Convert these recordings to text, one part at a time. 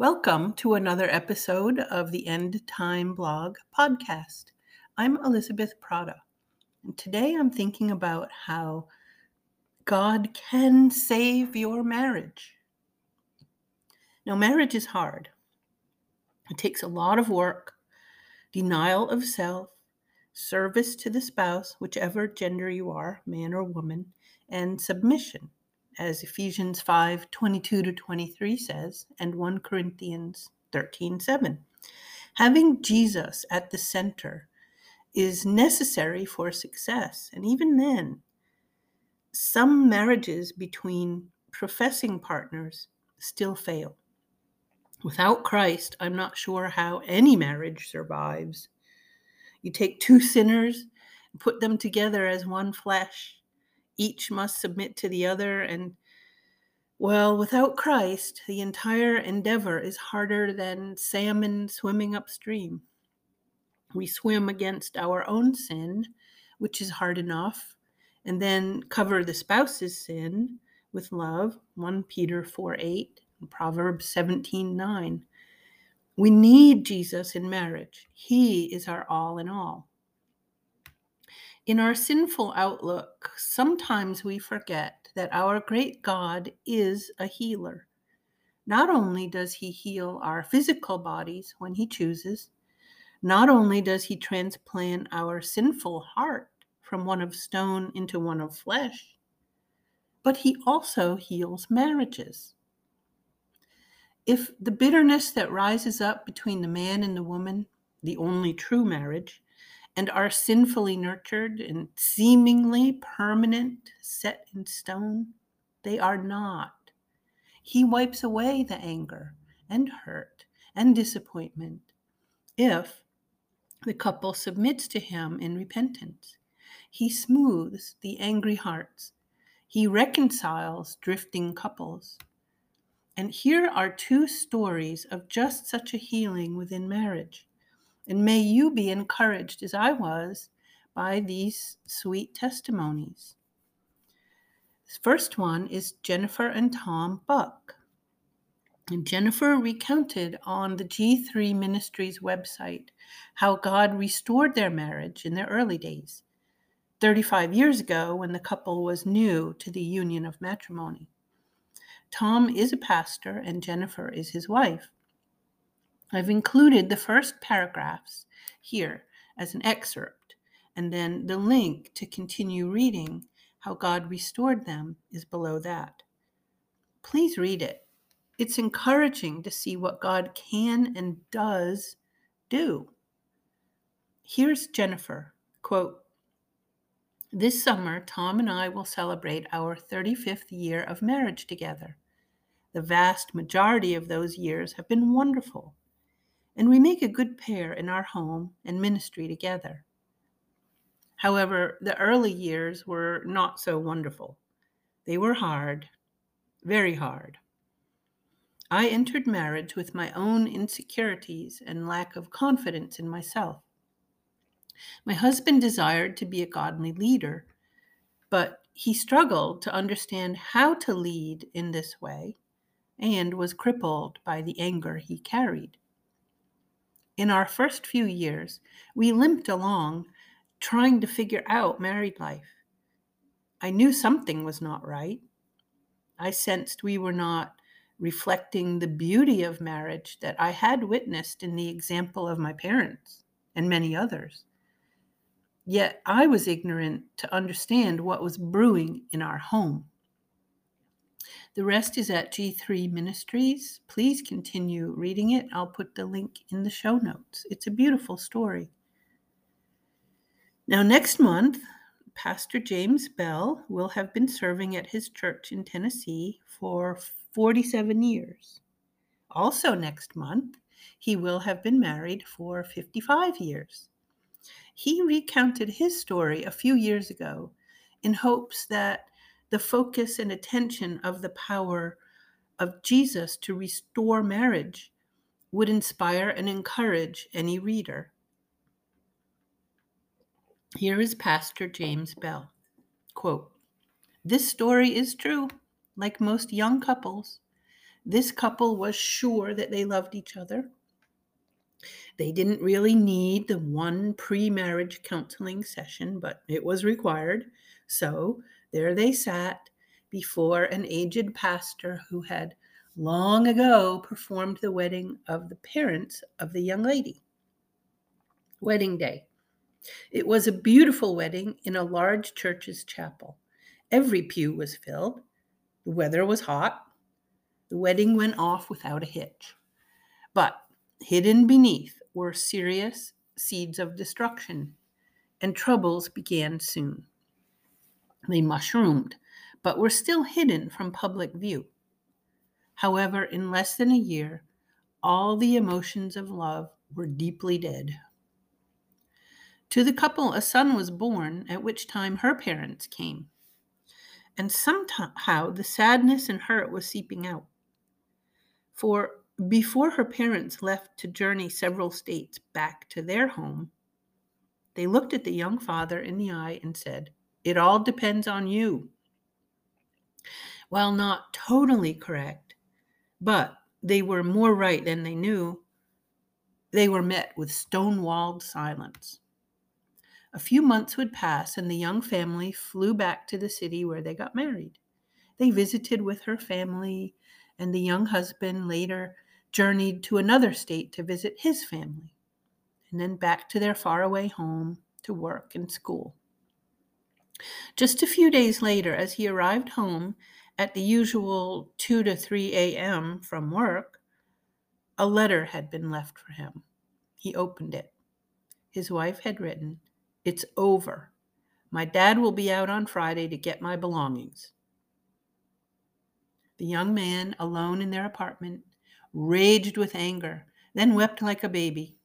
Welcome to another episode of the End Time Blog podcast. I'm Elizabeth Prata, and today I'm thinking about how God can save your marriage. Now, marriage is hard, it takes a lot of work, denial of self, service to the spouse, whichever gender you are, man or woman, and submission as Ephesians 5 22 to 23 says, and 1 Corinthians 13 7. Having Jesus at the center is necessary for success. And even then, some marriages between professing partners still fail. Without Christ, I'm not sure how any marriage survives. You take two sinners put them together as one flesh each must submit to the other. And, well, without Christ, the entire endeavor is harder than salmon swimming upstream. We swim against our own sin, which is hard enough, and then cover the spouse's sin with love, 1 Peter 4 8, and Proverbs 17 9. We need Jesus in marriage. He is our all in all. In our sinful outlook, sometimes we forget that our great God is a healer. Not only does he heal our physical bodies when he chooses, not only does he transplant our sinful heart from one of stone into one of flesh, but he also heals marriages. If the bitterness that rises up between the man and the woman, the only true marriage, and are sinfully nurtured and seemingly permanent, set in stone, they are not. He wipes away the anger and hurt and disappointment if the couple submits to him in repentance. He smooths the angry hearts. He reconciles drifting couples. And here are two stories of just such a healing within marriage. And may you be encouraged as I was by these sweet testimonies. This first one is Jennifer and Tom Buck. And Jennifer recounted on the G3 Ministries website how God restored their marriage in their early days, 35 years ago when the couple was new to the union of matrimony. Tom is a pastor and Jennifer is his wife. I've included the first paragraphs here as an excerpt, and then the link to continue reading how God restored them is below that. Please read it. It's encouraging to see what God can and does do. Here's Jennifer quote, This summer, Tom and I will celebrate our 35th year of marriage together. The vast majority of those years have been wonderful and we make a good pair in our home and ministry together. However, the early years were not so wonderful. They were hard, very hard. I entered marriage with my own insecurities and lack of confidence in myself. My husband desired to be a godly leader, but he struggled to understand how to lead in this way and was crippled by the anger he carried. In our first few years, we limped along trying to figure out married life. I knew something was not right. I sensed we were not reflecting the beauty of marriage that I had witnessed in the example of my parents and many others. Yet I was ignorant to understand what was brewing in our home. The rest is at G3 Ministries. Please continue reading it. I'll put the link in the show notes. It's a beautiful story. Now, next month, Pastor James Bell will have been serving at his church in Tennessee for 47 years. Also, next month, he will have been married for 55 years. He recounted his story a few years ago in hopes that the focus and attention of the power of Jesus to restore marriage would inspire and encourage any reader. Here is Pastor James Bell. Quote, this story is true, like most young couples. This couple was sure that they loved each other. They didn't really need the one pre marriage counseling session, but it was required. So there they sat before an aged pastor who had long ago performed the wedding of the parents of the young lady. Wedding day. It was a beautiful wedding in a large church's chapel. Every pew was filled. The weather was hot. The wedding went off without a hitch. But hidden beneath were serious seeds of destruction, and troubles began soon. They mushroomed, but were still hidden from public view. However, in less than a year, all the emotions of love were deeply dead. To the couple, a son was born, at which time her parents came. And somehow the sadness and hurt was seeping out. For before her parents left to journey several states back to their home, they looked at the young father in the eye and said, It all depends on you. While not totally correct, but they were more right than they knew, they were met with stone-walled silence. A few months would pass, and the young family flew back to the city where they got married. They visited with her family, and the young husband later journeyed to another state to visit his family, and then back to their faraway home to work and school. Just a few days later, as he arrived home at the usual 2 to 3 a.m. from work, a letter had been left for him. He opened it. His wife had written, It's over. My dad will be out on Friday to get my belongings. The young man, alone in their apartment, raged with anger, then wept like a baby.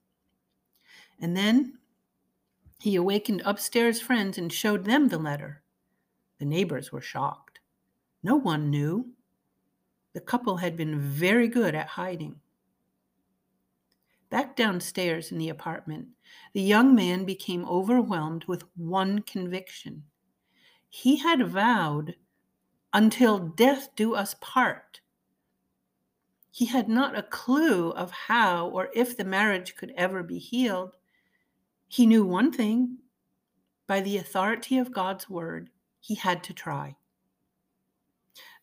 And then he awakened upstairs friends and showed them the letter. The neighbors were shocked. No one knew. The couple had been very good at hiding. Back downstairs in the apartment, the young man became overwhelmed with one conviction. He had vowed, until death do us part, he had not a clue of how or if the marriage could ever be healed. He knew one thing by the authority of God's word, he had to try.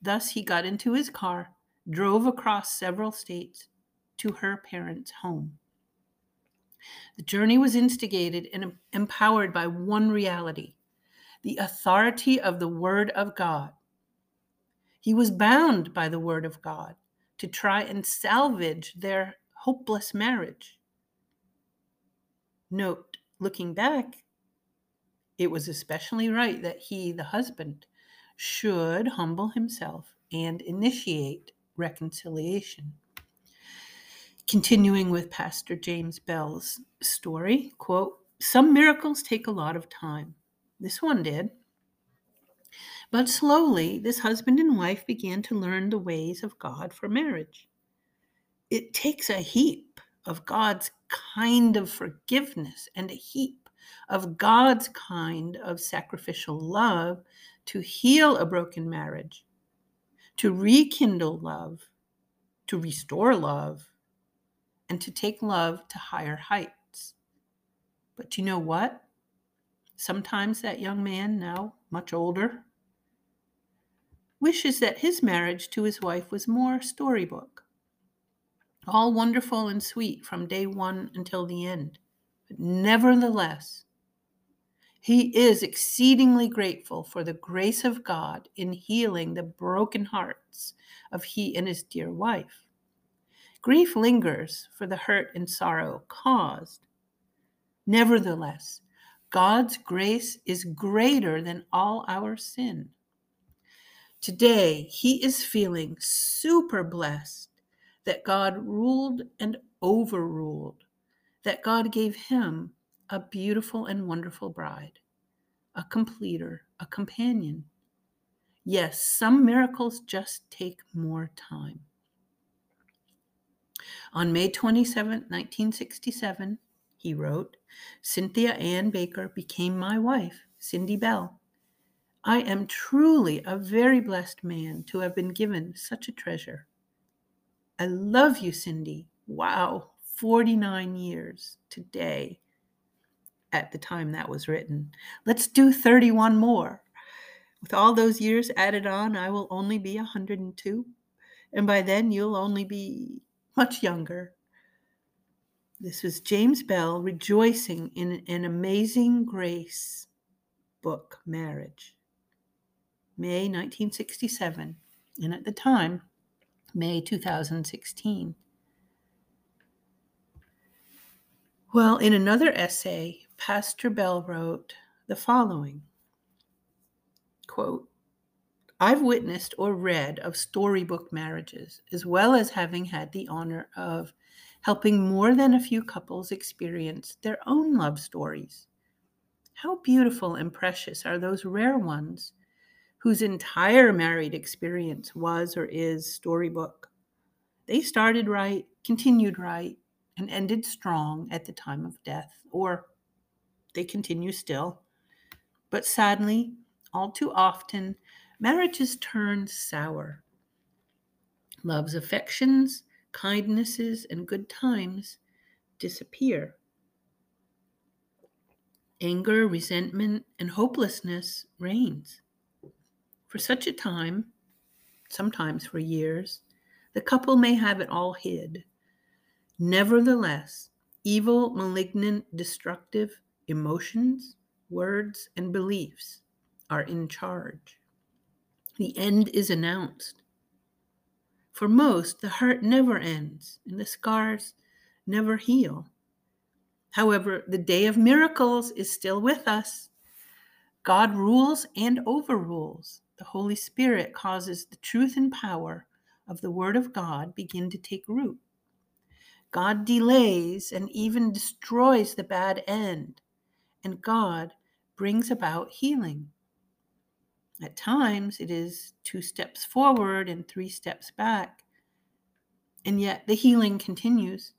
Thus, he got into his car, drove across several states to her parents' home. The journey was instigated and empowered by one reality the authority of the Word of God. He was bound by the Word of God to try and salvage their hopeless marriage. Note, looking back, it was especially right that he, the husband, should humble himself and initiate reconciliation. Continuing with Pastor James Bell's story, quote, some miracles take a lot of time. This one did. But slowly, this husband and wife began to learn the ways of God for marriage. It takes a heap of God's kind of forgiveness and a heap of God's kind of sacrificial love to heal a broken marriage, to rekindle love, to restore love, and to take love to higher heights. But do you know what? Sometimes that young man, now much older, wishes that his marriage to his wife was more storybook. All wonderful and sweet from day one until the end. But nevertheless, he is exceedingly grateful for the grace of God in healing the broken hearts of he and his dear wife. Grief lingers for the hurt and sorrow caused. Nevertheless, God's grace is greater than all our sin. Today, he is feeling super blessed that God ruled and overruled, that God gave him a beautiful and wonderful bride, a completer, a companion. Yes, some miracles just take more time. On May 27, 1967, he wrote, Cynthia Ann Baker became my wife, Cindy Bell. I am truly a very blessed man to have been given such a treasure. I love you, Cindy. Wow, 49 years today at the time that was written. Let's do 31 more. With all those years added on, I will only be 102. And by then, you'll only be much younger. This was James Bell rejoicing in an amazing grace book, Marriage, May 1967. And at the time, May 2016. Well, in another essay, Pastor Bell wrote the following quote, I've witnessed or read of storybook marriages, as well as having had the honor of helping more than a few couples experience their own love stories. How beautiful and precious are those rare ones whose entire married experience was or is storybook. They started right, continued right, and ended strong at the time of death, or they continue still. But sadly, all too often, marriages turn sour. Love's affections, kindnesses, and good times disappear. Anger, resentment, and hopelessness reigns. For such a time, sometimes for years, the couple may have it all hid. Nevertheless, evil, malignant, destructive emotions, words, and beliefs are in charge. The end is announced. For most, the hurt never ends and the scars never heal. However, the day of miracles is still with us. God rules and overrules the Holy Spirit causes the truth and power of the Word of God begin to take root. God delays and even destroys the bad end, and God brings about healing. At times, it is two steps forward and three steps back, and yet the healing continues.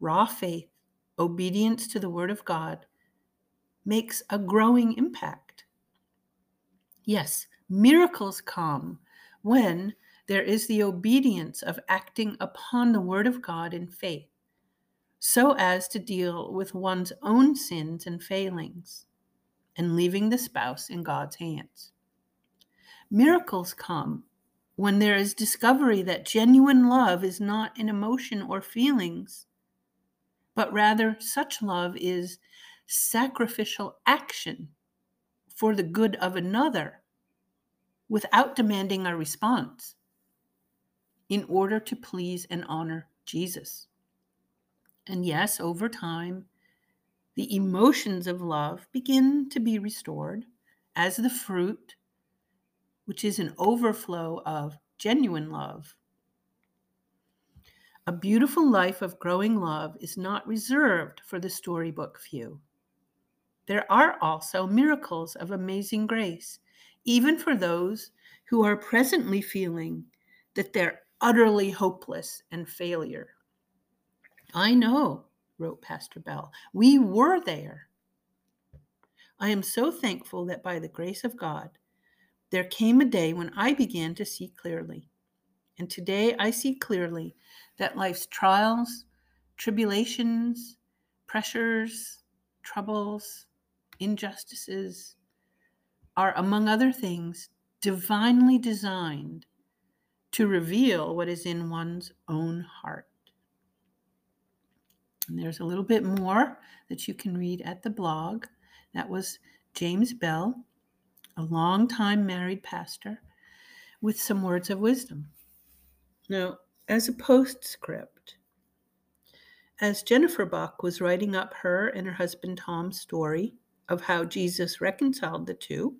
Raw faith, obedience to the Word of God, makes a growing impact. Yes, Miracles come when there is the obedience of acting upon the Word of God in faith, so as to deal with one's own sins and failings, and leaving the spouse in God's hands. Miracles come when there is discovery that genuine love is not an emotion or feelings, but rather such love is sacrificial action for the good of another without demanding a response in order to please and honor Jesus. And yes, over time, the emotions of love begin to be restored as the fruit, which is an overflow of genuine love. A beautiful life of growing love is not reserved for the storybook few. There are also miracles of amazing grace even for those who are presently feeling that they're utterly hopeless and failure. I know, wrote Pastor Bell, we were there. I am so thankful that by the grace of God, there came a day when I began to see clearly. And today I see clearly that life's trials, tribulations, pressures, troubles, injustices, are, among other things, divinely designed to reveal what is in one's own heart. And there's a little bit more that you can read at the blog. That was James Bell, a long-time married pastor, with some words of wisdom. Now, as a postscript, as Jennifer Buck was writing up her and her husband Tom's story of how Jesus reconciled the two,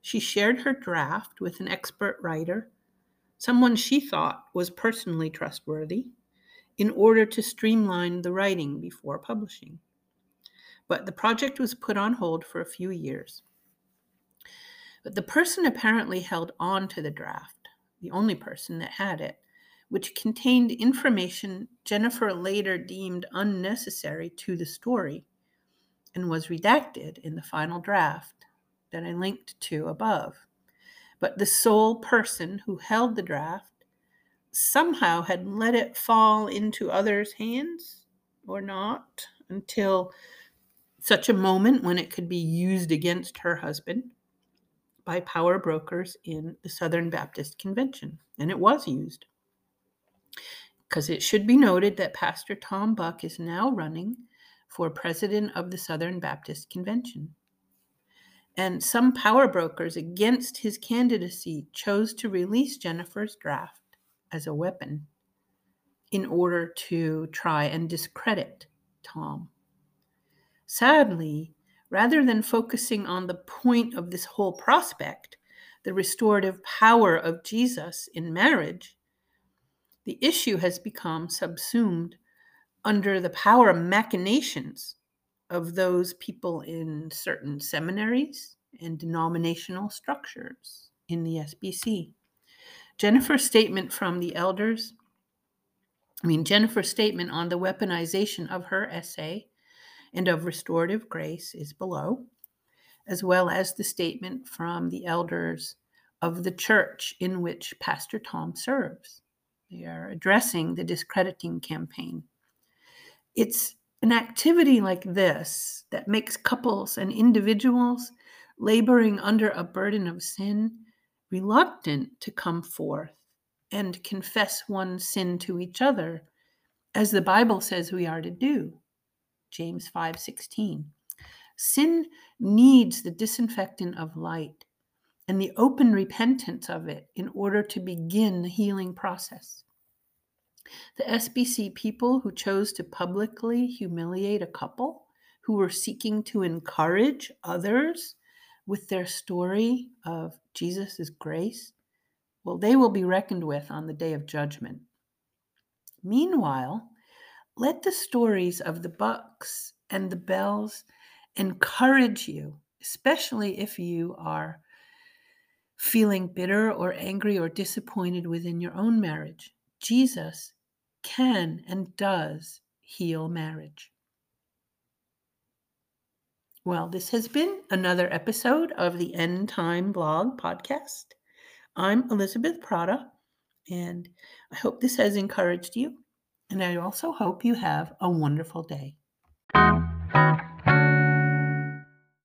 she shared her draft with an expert writer, someone she thought was personally trustworthy, in order to streamline the writing before publishing. But the project was put on hold for a few years. But the person apparently held on to the draft, the only person that had it, which contained information Jennifer later deemed unnecessary to the story and was redacted in the final draft that I linked to above. But the sole person who held the draft somehow had let it fall into others' hands or not until such a moment when it could be used against her husband by power brokers in the Southern Baptist Convention. And it was used. Because it should be noted that Pastor Tom Buck is now running for president of the Southern Baptist Convention. And some power brokers against his candidacy chose to release Jennifer's draft as a weapon in order to try and discredit Tom. Sadly, rather than focusing on the point of this whole prospect, the restorative power of Jesus in marriage, the issue has become subsumed under the power of machinations of those people in certain seminaries and denominational structures in the SBC. Jennifer's statement from the elders, I mean, Jennifer's statement on the weaponization of her essay and of restorative grace is below, as well as the statement from the elders of the church in which Pastor Tom serves. They are addressing the discrediting campaign. It's an activity like this that makes couples and individuals laboring under a burden of sin reluctant to come forth and confess one sin to each other as the bible says we are to do. James 5:16 sin needs the disinfectant of light and the open repentance of it in order to begin the healing process the SBC people who chose to publicly humiliate a couple who were seeking to encourage others with their story of Jesus' grace, well, they will be reckoned with on the day of judgment. Meanwhile, let the stories of the bucks and the bells encourage you, especially if you are feeling bitter or angry or disappointed within your own marriage. Jesus can and does heal marriage. Well, this has been another episode of the End Time Blog podcast. I'm Elizabeth Prata, and I hope this has encouraged you. And I also hope you have a wonderful day.